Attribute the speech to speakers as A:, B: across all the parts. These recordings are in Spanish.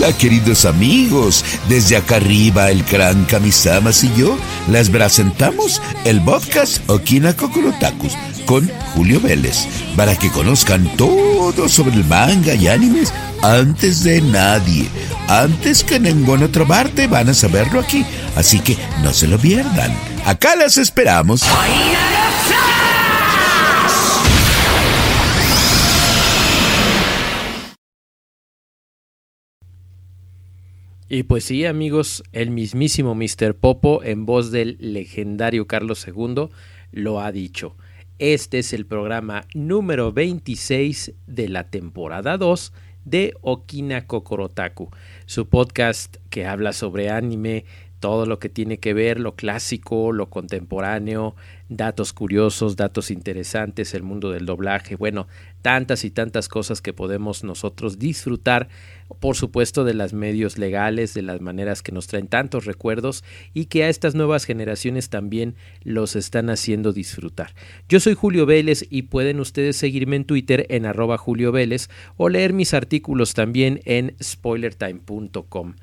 A: Hola queridos amigos, desde acá arriba el gran Kamisamas y yo les presentamos el podcast Okina Kokorotakus con Julio Vélez para que conozcan todo sobre el manga y animes antes de nadie. Antes que en ninguna otra parte van a saberlo aquí, así que no se lo pierdan. Acá las esperamos.
B: Y pues sí, amigos, el mismísimo Mr. Popo, en voz del legendario Carlos II, lo ha dicho. Este es el programa número 26 de la temporada 2 de Okina Kokorotaku, su podcast que habla sobre anime, todo lo que tiene que ver, lo clásico, lo contemporáneo, datos curiosos, datos interesantes, el mundo del doblaje, bueno, tantas y tantas cosas que podemos nosotros disfrutar, por supuesto, de las medios legales, de las maneras que nos traen tantos recuerdos y que a estas nuevas generaciones también los están haciendo disfrutar. Yo soy Julio Vélez y pueden ustedes seguirme en Twitter en arroba Julio Vélez o leer mis artículos también en spoilertime.com.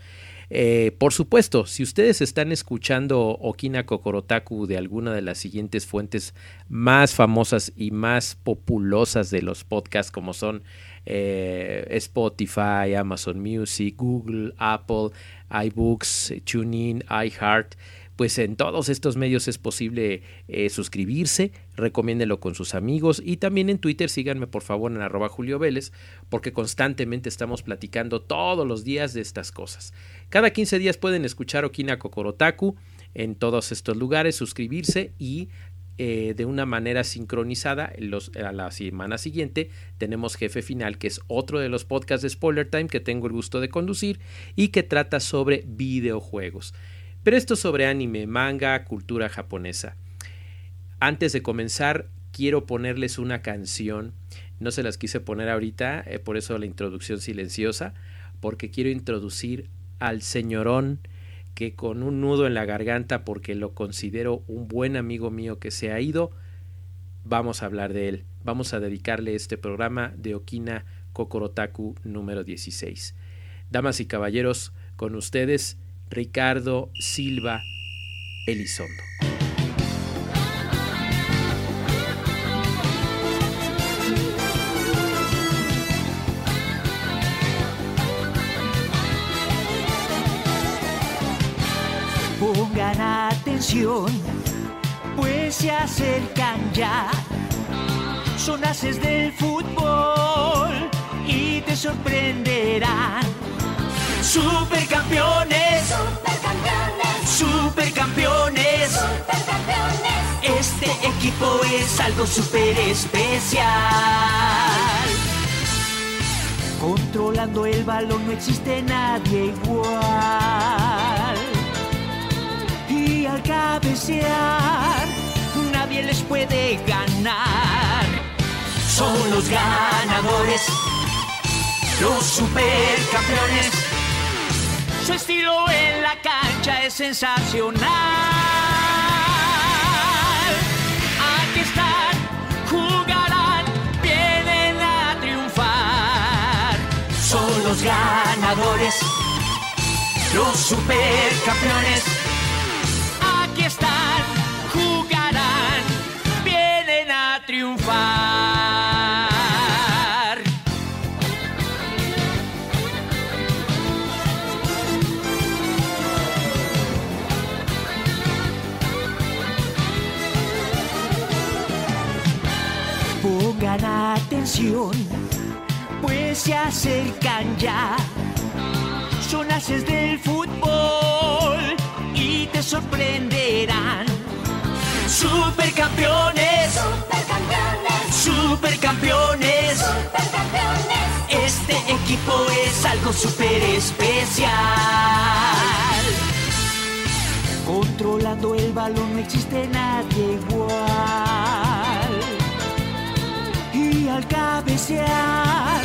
B: Eh, por supuesto, si ustedes están escuchando Okina Kokorotaku de alguna de las siguientes fuentes más famosas y más populosas de los podcasts, como son eh, Spotify, Amazon Music, Google, Apple, iBooks, TuneIn, iHeart, pues en todos estos medios es posible eh, suscribirse, recomiéndelo con sus amigos y también en Twitter síganme por favor en arroba Julio Vélez porque constantemente estamos platicando todos los días de estas cosas. Cada 15 días pueden escuchar Okina Kokorotaku en todos estos lugares, suscribirse y eh, de una manera sincronizada los, a la semana siguiente tenemos Jefe Final, que es otro de los podcasts de Spoiler Time que tengo el gusto de conducir y que trata sobre videojuegos. Pero esto sobre anime, manga, cultura japonesa. Antes de comenzar, quiero ponerles una canción. No se las quise poner ahorita, eh, por eso la introducción silenciosa, porque quiero introducir al señorón que con un nudo en la garganta, porque lo considero un buen amigo mío que se ha ido, vamos a hablar de él. Vamos a dedicarle este programa de Okina Kokorotaku número 16. Damas y caballeros, con ustedes, Ricardo Silva Elizondo.
C: Pongan atención, pues se acercan ya. Son haces del fútbol y te sorprenderán Supercampeones. Supercampeones. Supercampeones. Supercampeones. Este equipo es algo super especial. Controlando el balón no existe nadie igual. Al cabecear nadie les puede ganar. Son los ganadores, los supercampeones. Su estilo en la cancha es sensacional. Aquí están, jugarán, vienen a triunfar. Son los ganadores, los supercampeones. Pongan atención, pues se acercan ya. Son haces del fútbol y te sorprenderán. Supercampeones, supercampeones, supercampeones, supercampeones. Este equipo es algo super especial. Controlando el balón no existe nadie igual al cabecear,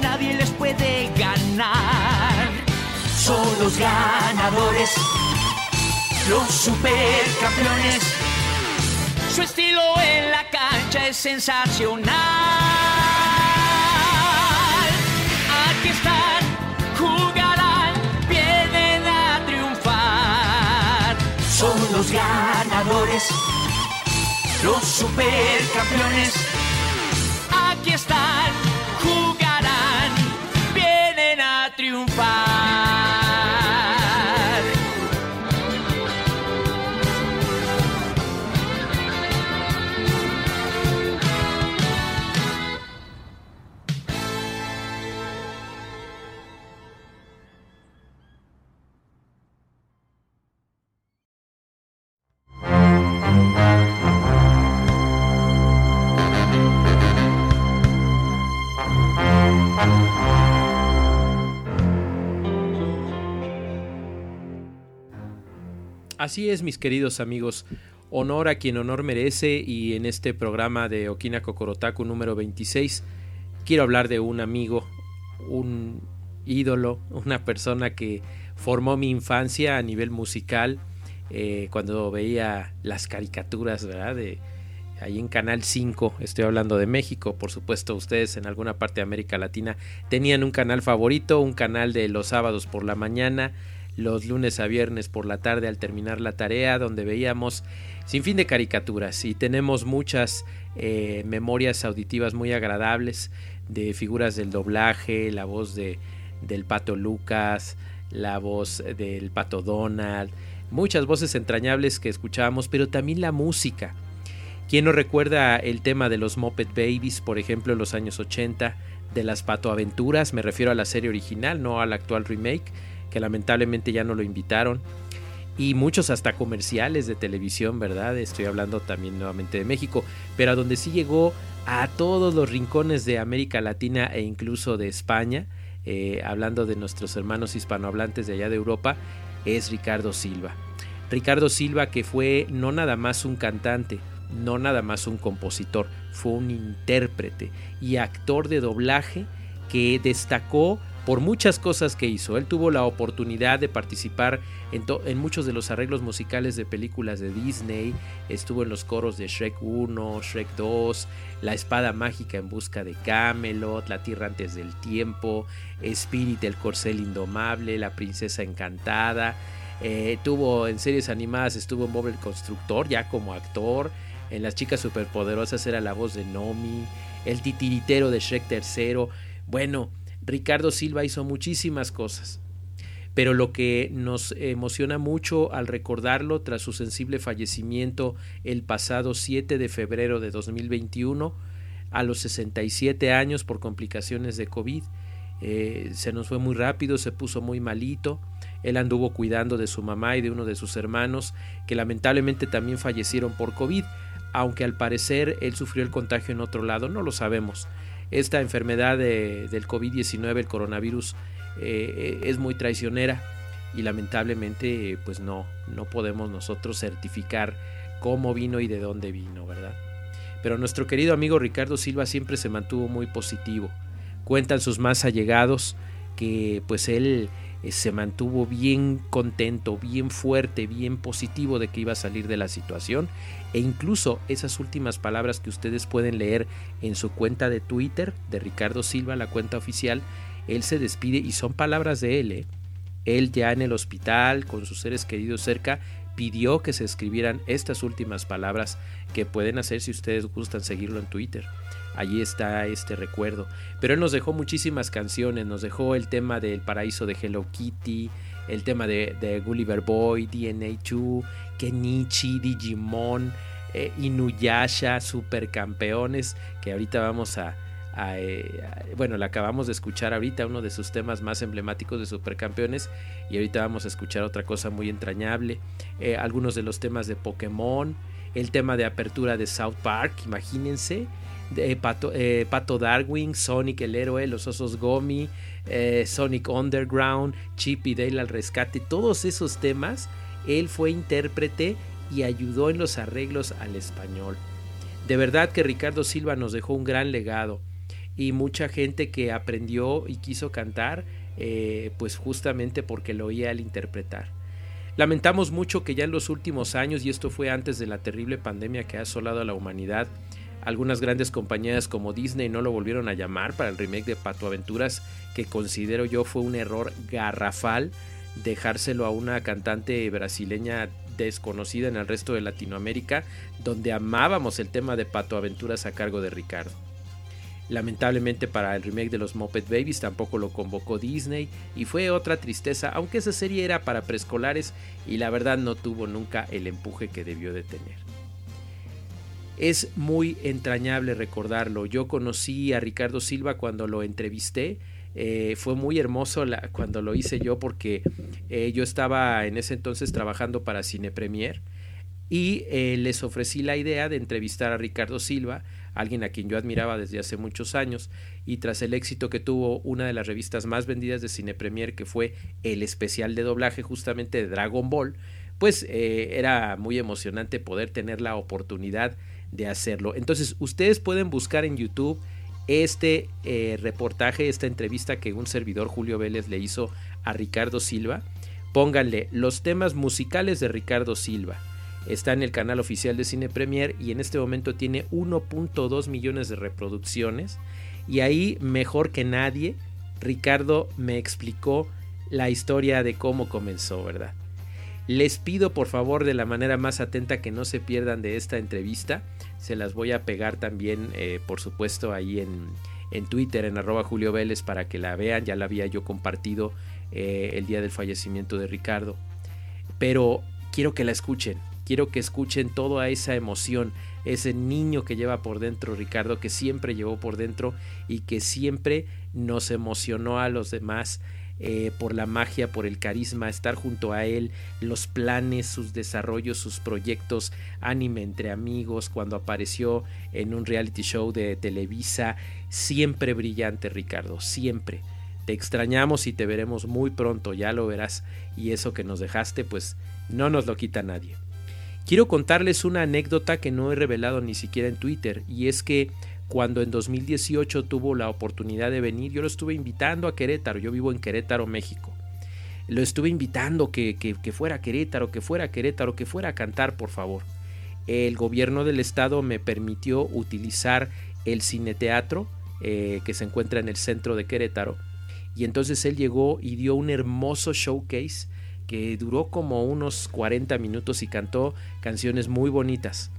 C: nadie les puede ganar. Son los ganadores, los supercampeones. Su estilo en la cancha es sensacional. Aquí están, jugarán, vienen a triunfar. Son los ganadores, los supercampeones Aquí están,
B: Así es, mis queridos amigos. Honor a quien honor merece y en este programa de Okina Kokorotaku número 26 quiero hablar de un amigo, un ídolo, una persona que formó mi infancia a nivel musical eh, cuando veía las caricaturas, ¿verdad? De, ahí en Canal 5, estoy hablando de México, por supuesto ustedes en alguna parte de América Latina tenían un canal favorito, un canal de los sábados por la mañana, los lunes a viernes por la tarde al terminar la tarea, donde veíamos sin fin de caricaturas y tenemos muchas eh, memorias auditivas muy agradables de figuras del doblaje, la voz de, del pato Lucas, la voz del pato Donald, muchas voces entrañables que escuchábamos, pero también la música. ¿Quién no recuerda el tema de los Muppet Babies, por ejemplo, en los años 80, de las Pato Aventuras? Me refiero a la serie original, no al actual remake lamentablemente ya no lo invitaron. Y muchos hasta comerciales de televisión, ¿verdad? Estoy hablando también nuevamente de México, pero a donde sí llegó a todos los rincones de América Latina e incluso de España, eh, hablando de nuestros hermanos hispanohablantes de allá de Europa, es Ricardo Silva. Ricardo Silva que fue no nada más un cantante, no nada más un compositor, fue un intérprete y actor de doblaje que destacó por muchas cosas que hizo. Él tuvo la oportunidad de participar en, muchos de los arreglos musicales de películas de Disney, estuvo en los coros de Shrek 1, Shrek 2, La Espada Mágica en Busca de Camelot, La Tierra antes del Tiempo, Spirit el Corcel Indomable, La Princesa Encantada. Eh, tuvo en series animadas, estuvo en Bob el Constructor ya como actor. En Las Chicas Superpoderosas era la voz de Nomi, el titiritero de Shrek III. Bueno, Ricardo Silva hizo muchísimas cosas, pero lo que nos emociona mucho al recordarlo tras su sensible fallecimiento el pasado 7 de febrero de 2021, a los 67 años por complicaciones de COVID, eh, se nos fue muy rápido, se puso muy malito. Él anduvo cuidando de su mamá y de uno de sus hermanos, que lamentablemente también fallecieron por COVID, aunque al parecer él sufrió el contagio en otro lado, no lo sabemos esta enfermedad del COVID-19, el coronavirus, eh, es muy traicionera y lamentablemente pues no, no podemos nosotros certificar cómo vino y de dónde vino, ¿verdad? Pero nuestro querido amigo Ricardo Silva siempre se mantuvo muy positivo. Cuentan sus más allegados que pues él eh, se mantuvo bien contento, bien fuerte, bien positivo de que iba a salir de la situación e incluso esas últimas palabras que ustedes pueden leer en su cuenta de Twitter de Ricardo Silva, la cuenta oficial, él se despide y son palabras de él. ¿eh? Él ya en el hospital, con sus seres queridos cerca, pidió que se escribieran estas últimas palabras que pueden hacer si ustedes gustan seguirlo en Twitter. Allí está este recuerdo. Pero él nos dejó muchísimas canciones, nos dejó el tema del paraíso de Hello Kitty, el tema de, Gulliver Boy, DNA 2, Kenichi, Digimon, eh, Inuyasha, Supercampeones, que ahorita vamos a, eh, bueno, le acabamos de escuchar ahorita uno de sus temas más emblemáticos de Supercampeones y ahorita vamos a escuchar otra cosa muy entrañable, eh, algunos de los temas de Pokémon, el tema de apertura de South Park, imagínense, de Pato, Pato Darwin, Sonic el héroe, los osos Gomi, eh, Sonic Underground, Chip y Dale al rescate, todos esos temas, él fue intérprete y ayudó en los arreglos al español. De verdad que Ricardo Silva nos dejó un gran legado y mucha gente que aprendió y quiso cantar, eh, pues justamente porque lo oía al interpretar. Lamentamos mucho que ya en los últimos años, y esto fue antes de la terrible pandemia que ha asolado a la humanidad, algunas grandes compañías como Disney no lo volvieron a llamar para el remake de Pato Aventuras, que considero yo fue un error garrafal dejárselo a una cantante brasileña desconocida en el resto de Latinoamérica, donde amábamos el tema de Pato Aventuras a cargo de Ricardo. Lamentablemente para el remake de los Muppet Babies tampoco lo convocó Disney y fue otra tristeza, aunque esa serie era para preescolares y la verdad no tuvo nunca el empuje que debió de tener. Es muy entrañable recordarlo. Yo conocí a Ricardo Silva cuando lo entrevisté. Eh, fue muy hermoso cuando lo hice yo porque eh, yo estaba en ese entonces trabajando para Cine Premier y eh, les ofrecí la idea de entrevistar a Ricardo Silva alguien a quien yo admiraba desde hace muchos años, y tras el éxito que tuvo una de las revistas más vendidas de Cine Premier, que fue el especial de doblaje justamente de Dragon Ball, pues era muy emocionante poder tener la oportunidad de hacerlo. Entonces, ustedes pueden buscar en YouTube este eh, reportaje, esta entrevista que un servidor Julio Vélez le hizo a Ricardo Silva. Pónganle los temas musicales de Ricardo Silva Está en el canal oficial de Cine Premier y en este momento tiene 1.2 millones de reproducciones. Y ahí, mejor que nadie, Ricardo me explicó la historia de cómo comenzó, ¿verdad? Les pido por favor de la manera más atenta que no se pierdan de esta entrevista. Se las voy a pegar también, eh, por supuesto, ahí en, en, Twitter, en arroba Julio Vélez, para que la vean. Ya la había yo compartido eh, el día del fallecimiento de Ricardo. Pero quiero que la escuchen. Quiero que escuchen toda esa emoción, ese niño que lleva por dentro Ricardo, que siempre llevó por dentro y que siempre nos emocionó a los demás. Eh, por la magia, por el carisma, estar junto a él, los planes, sus desarrollos, sus proyectos, anime entre amigos, cuando apareció en un reality show de Televisa, siempre brillante Ricardo, siempre. Te extrañamos y te veremos muy pronto, ya lo verás, y eso que nos dejaste, pues no nos lo quita nadie. Quiero contarles una anécdota que no he revelado ni siquiera en Twitter y es que cuando en 2018 tuvo la oportunidad de venir, yo lo estuve invitando a Querétaro, yo vivo en Querétaro, México. Lo estuve invitando que, que, fuera a Querétaro, que fuera a Querétaro, que fuera a cantar, por favor. El gobierno del estado me permitió utilizar el cineteatro eh, que se encuentra en el centro de Querétaro. Y entonces él llegó y dio un hermoso showcase que duró como unos 40 minutos y cantó canciones muy bonitas.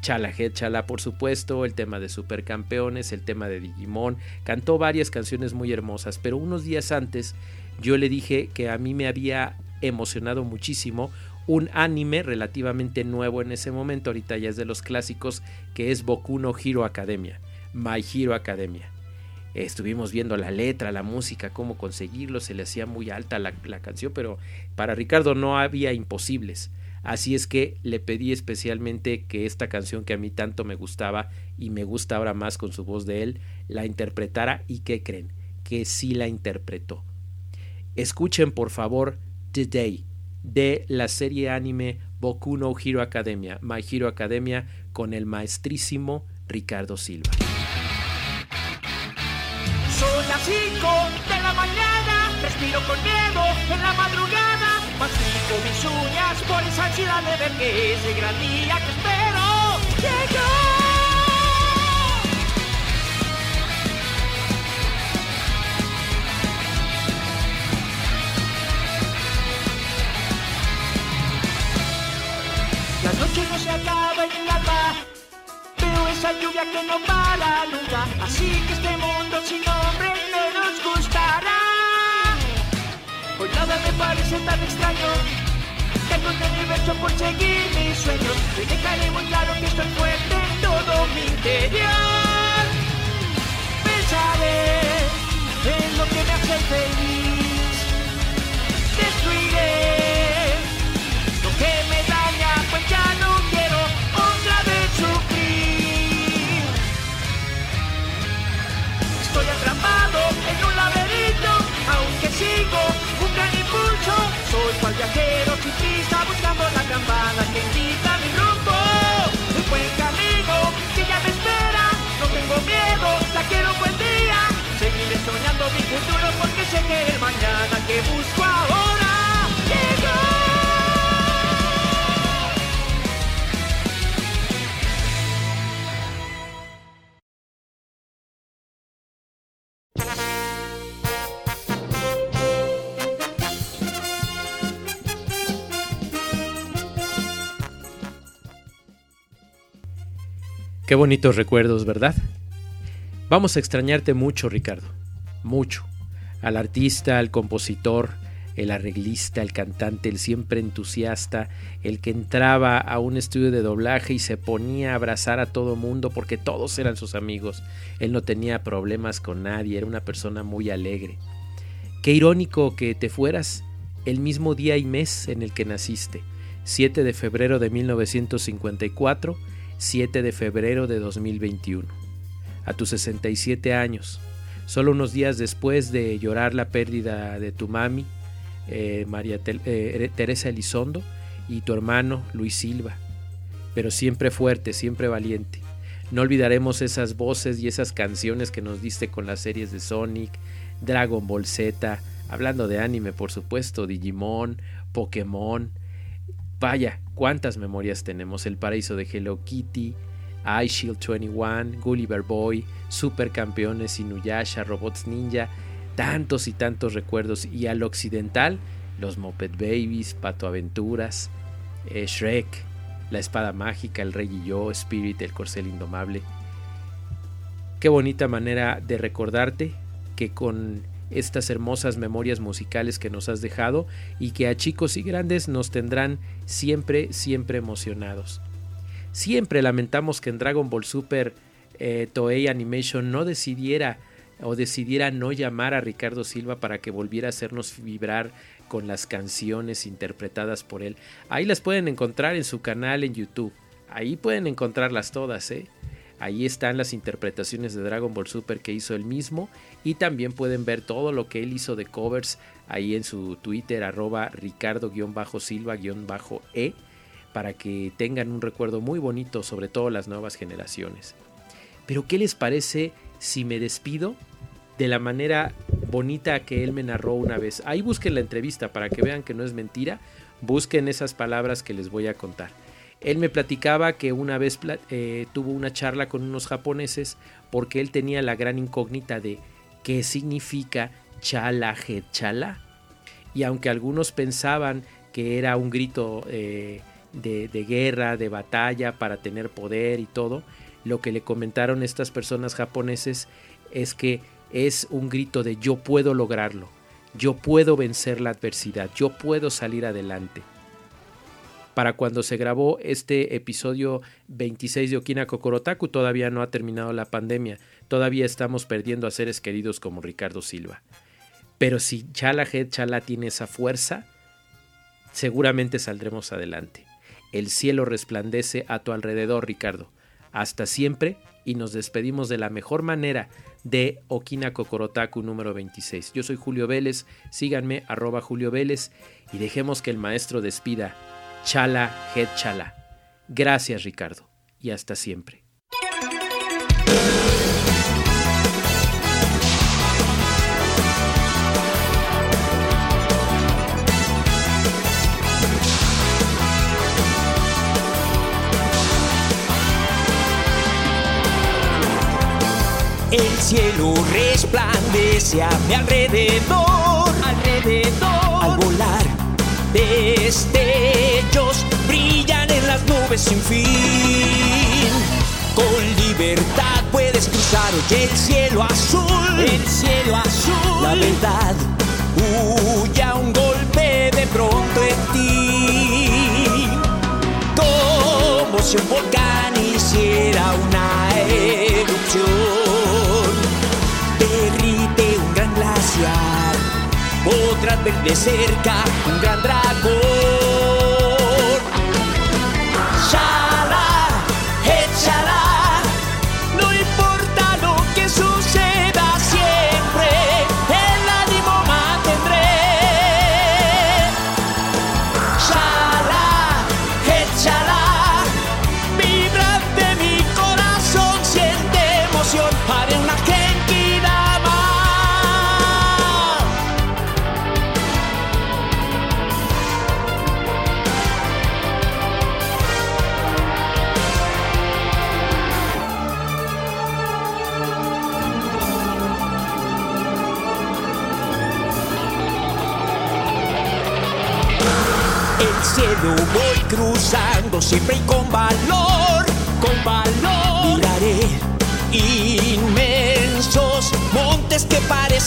B: Chala Chala, por supuesto, el tema de Supercampeones, el tema de Digimon, cantó varias canciones muy hermosas, pero unos días antes yo le dije que a mí me había emocionado muchísimo un anime relativamente nuevo en ese momento, ahorita ya es de los clásicos, que es Boku no Hero Academia, My Hero Academia. Estuvimos viendo la letra, la música, cómo conseguirlo, se le hacía muy alta la, canción, pero para Ricardo no había imposibles. Así es que le pedí especialmente que esta canción que a mí tanto me gustaba y me gusta ahora más con su voz de él, la interpretara y ¿qué creen? Que sí la interpretó. Escuchen por favor The Day de la serie anime Boku no Hero Academia, My Hero Academia con el maestrísimo Ricardo Silva.
C: Son las 5 de la mañana, respiro con miedo en la madrugada. Mastico mis uñas por esa ansiedad de ver que ese gran día que espero llegó. La noche no se acaba en la paz esa lluvia que no para nunca. Así que parece tan extraño. Tengo un universo por seguir mis sueños. Y dejaré muy claro que estoy fuerte en todo mi interior. Pensaré en lo que me hace feliz. Destruiré Soy cual viajero ciclista buscando la campana que indica mi
B: Qué bonitos recuerdos, ¿verdad? Vamos a extrañarte mucho, Ricardo. Mucho. Al artista, al compositor, el arreglista, el cantante, el siempre entusiasta, el que entraba a un estudio de doblaje y se ponía a abrazar a todo mundo porque todos eran sus amigos. Él no tenía problemas con nadie, era una persona muy alegre. Qué irónico que te fueras el mismo día y mes en el que naciste, 7 de febrero de 1954, 7 de febrero de 2021. A tus 67 años, solo unos días después de llorar la pérdida de tu mami, eh, María eh, Teresa Elizondo y tu hermano Luis Silva, pero siempre fuerte, siempre valiente. No olvidaremos esas voces y esas canciones que nos diste con las series de Sonic, Dragon Ball Z, hablando de anime por supuesto, Digimon, Pokémon. Vaya, cuántas memorias tenemos. El paraíso de Hello Kitty, iShield 21, Gulliver Boy, Supercampeones, Inuyasha, Robots Ninja, tantos y tantos recuerdos. Y al occidental, los Moped Babies, Pato Aventuras, eh, Shrek, La Espada Mágica, El Rey y Yo, Spirit, El Corcel Indomable. Qué bonita manera de recordarte que con estas hermosas memorias musicales que nos has dejado y que a chicos y grandes nos tendrán siempre, siempre emocionados. Siempre lamentamos que en Dragon Ball Super eh, Toei Animation no decidiera o decidiera no llamar a Ricardo Silva para que volviera a hacernos vibrar con las canciones interpretadas por él. Ahí las pueden encontrar en su canal en YouTube. Ahí pueden encontrarlas todas, ¿eh? Ahí están las interpretaciones de Dragon Ball Super que hizo él mismo y también pueden ver todo lo que él hizo de covers ahí en su Twitter arroba ricardo-silva-e para que tengan un recuerdo muy bonito sobre todo las nuevas generaciones. Pero ¿qué les parece si me despido de la manera bonita que él me narró una vez. Ahí busquen la entrevista para que vean que no es mentira. Busquen esas palabras que les voy a contar. Él me platicaba que una vez eh, tuvo una charla con unos japoneses porque él tenía la gran incógnita de qué significa chala chala. Y aunque algunos pensaban que era un grito eh, de, de guerra, de batalla para tener poder y todo, lo que le comentaron estas personas japoneses es que es un grito de yo puedo lograrlo, yo puedo vencer la adversidad, yo puedo salir adelante. Para cuando se grabó este episodio 26 de Okina Kokorotaku todavía no ha terminado la pandemia, todavía estamos perdiendo a seres queridos como Ricardo Silva. Pero si Chala Head Chala tiene esa fuerza, seguramente saldremos adelante. El cielo resplandece a tu alrededor, Ricardo. Hasta siempre y nos despedimos de la mejor manera de Okina Kokorotaku número 26. Yo soy Julio Vélez, síganme arroba Julio Vélez y dejemos que el maestro despida. Chala, head chala. Gracias Ricardo y hasta siempre.
D: El cielo resplandece a mi alrededor, alrededor. Al volar, en las nubes sin fin. Con libertad puedes cruzar hoy el cielo azul, el cielo azul. La verdad huye a un golpe de pronto en ti. Como si un volcán hiciera una erupción derrite un gran glaciar, podrás ver de cerca un gran dragón.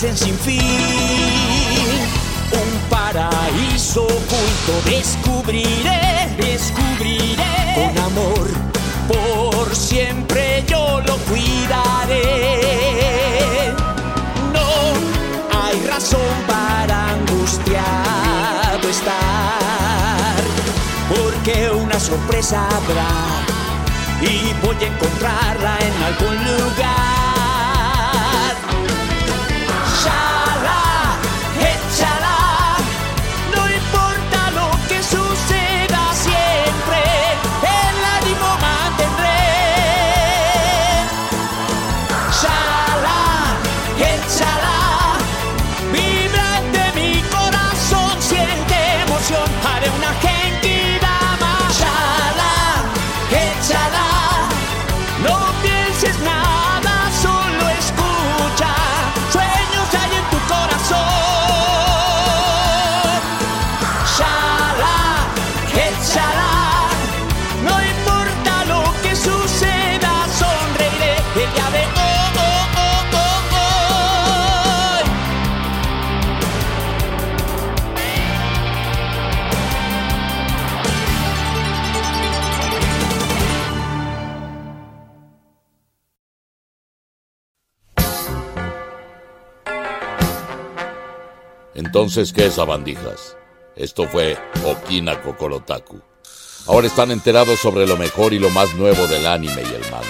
D: Parecen sin fin. Un paraíso oculto descubriré, descubriré con amor. Por siempre yo lo cuidaré. No hay razón para angustiado estar, porque una sorpresa habrá y voy a encontrarla en algún lugar.
E: Entonces, ¿qué es Abandijas? Esto fue Okina Kokorotaku. Ahora están enterados sobre lo mejor y lo más nuevo del anime y el manga.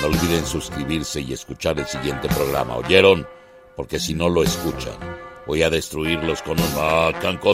E: No olviden suscribirse y escuchar el siguiente programa, ¿oyeron? Porque si no lo escuchan, voy a destruirlos con un macanco.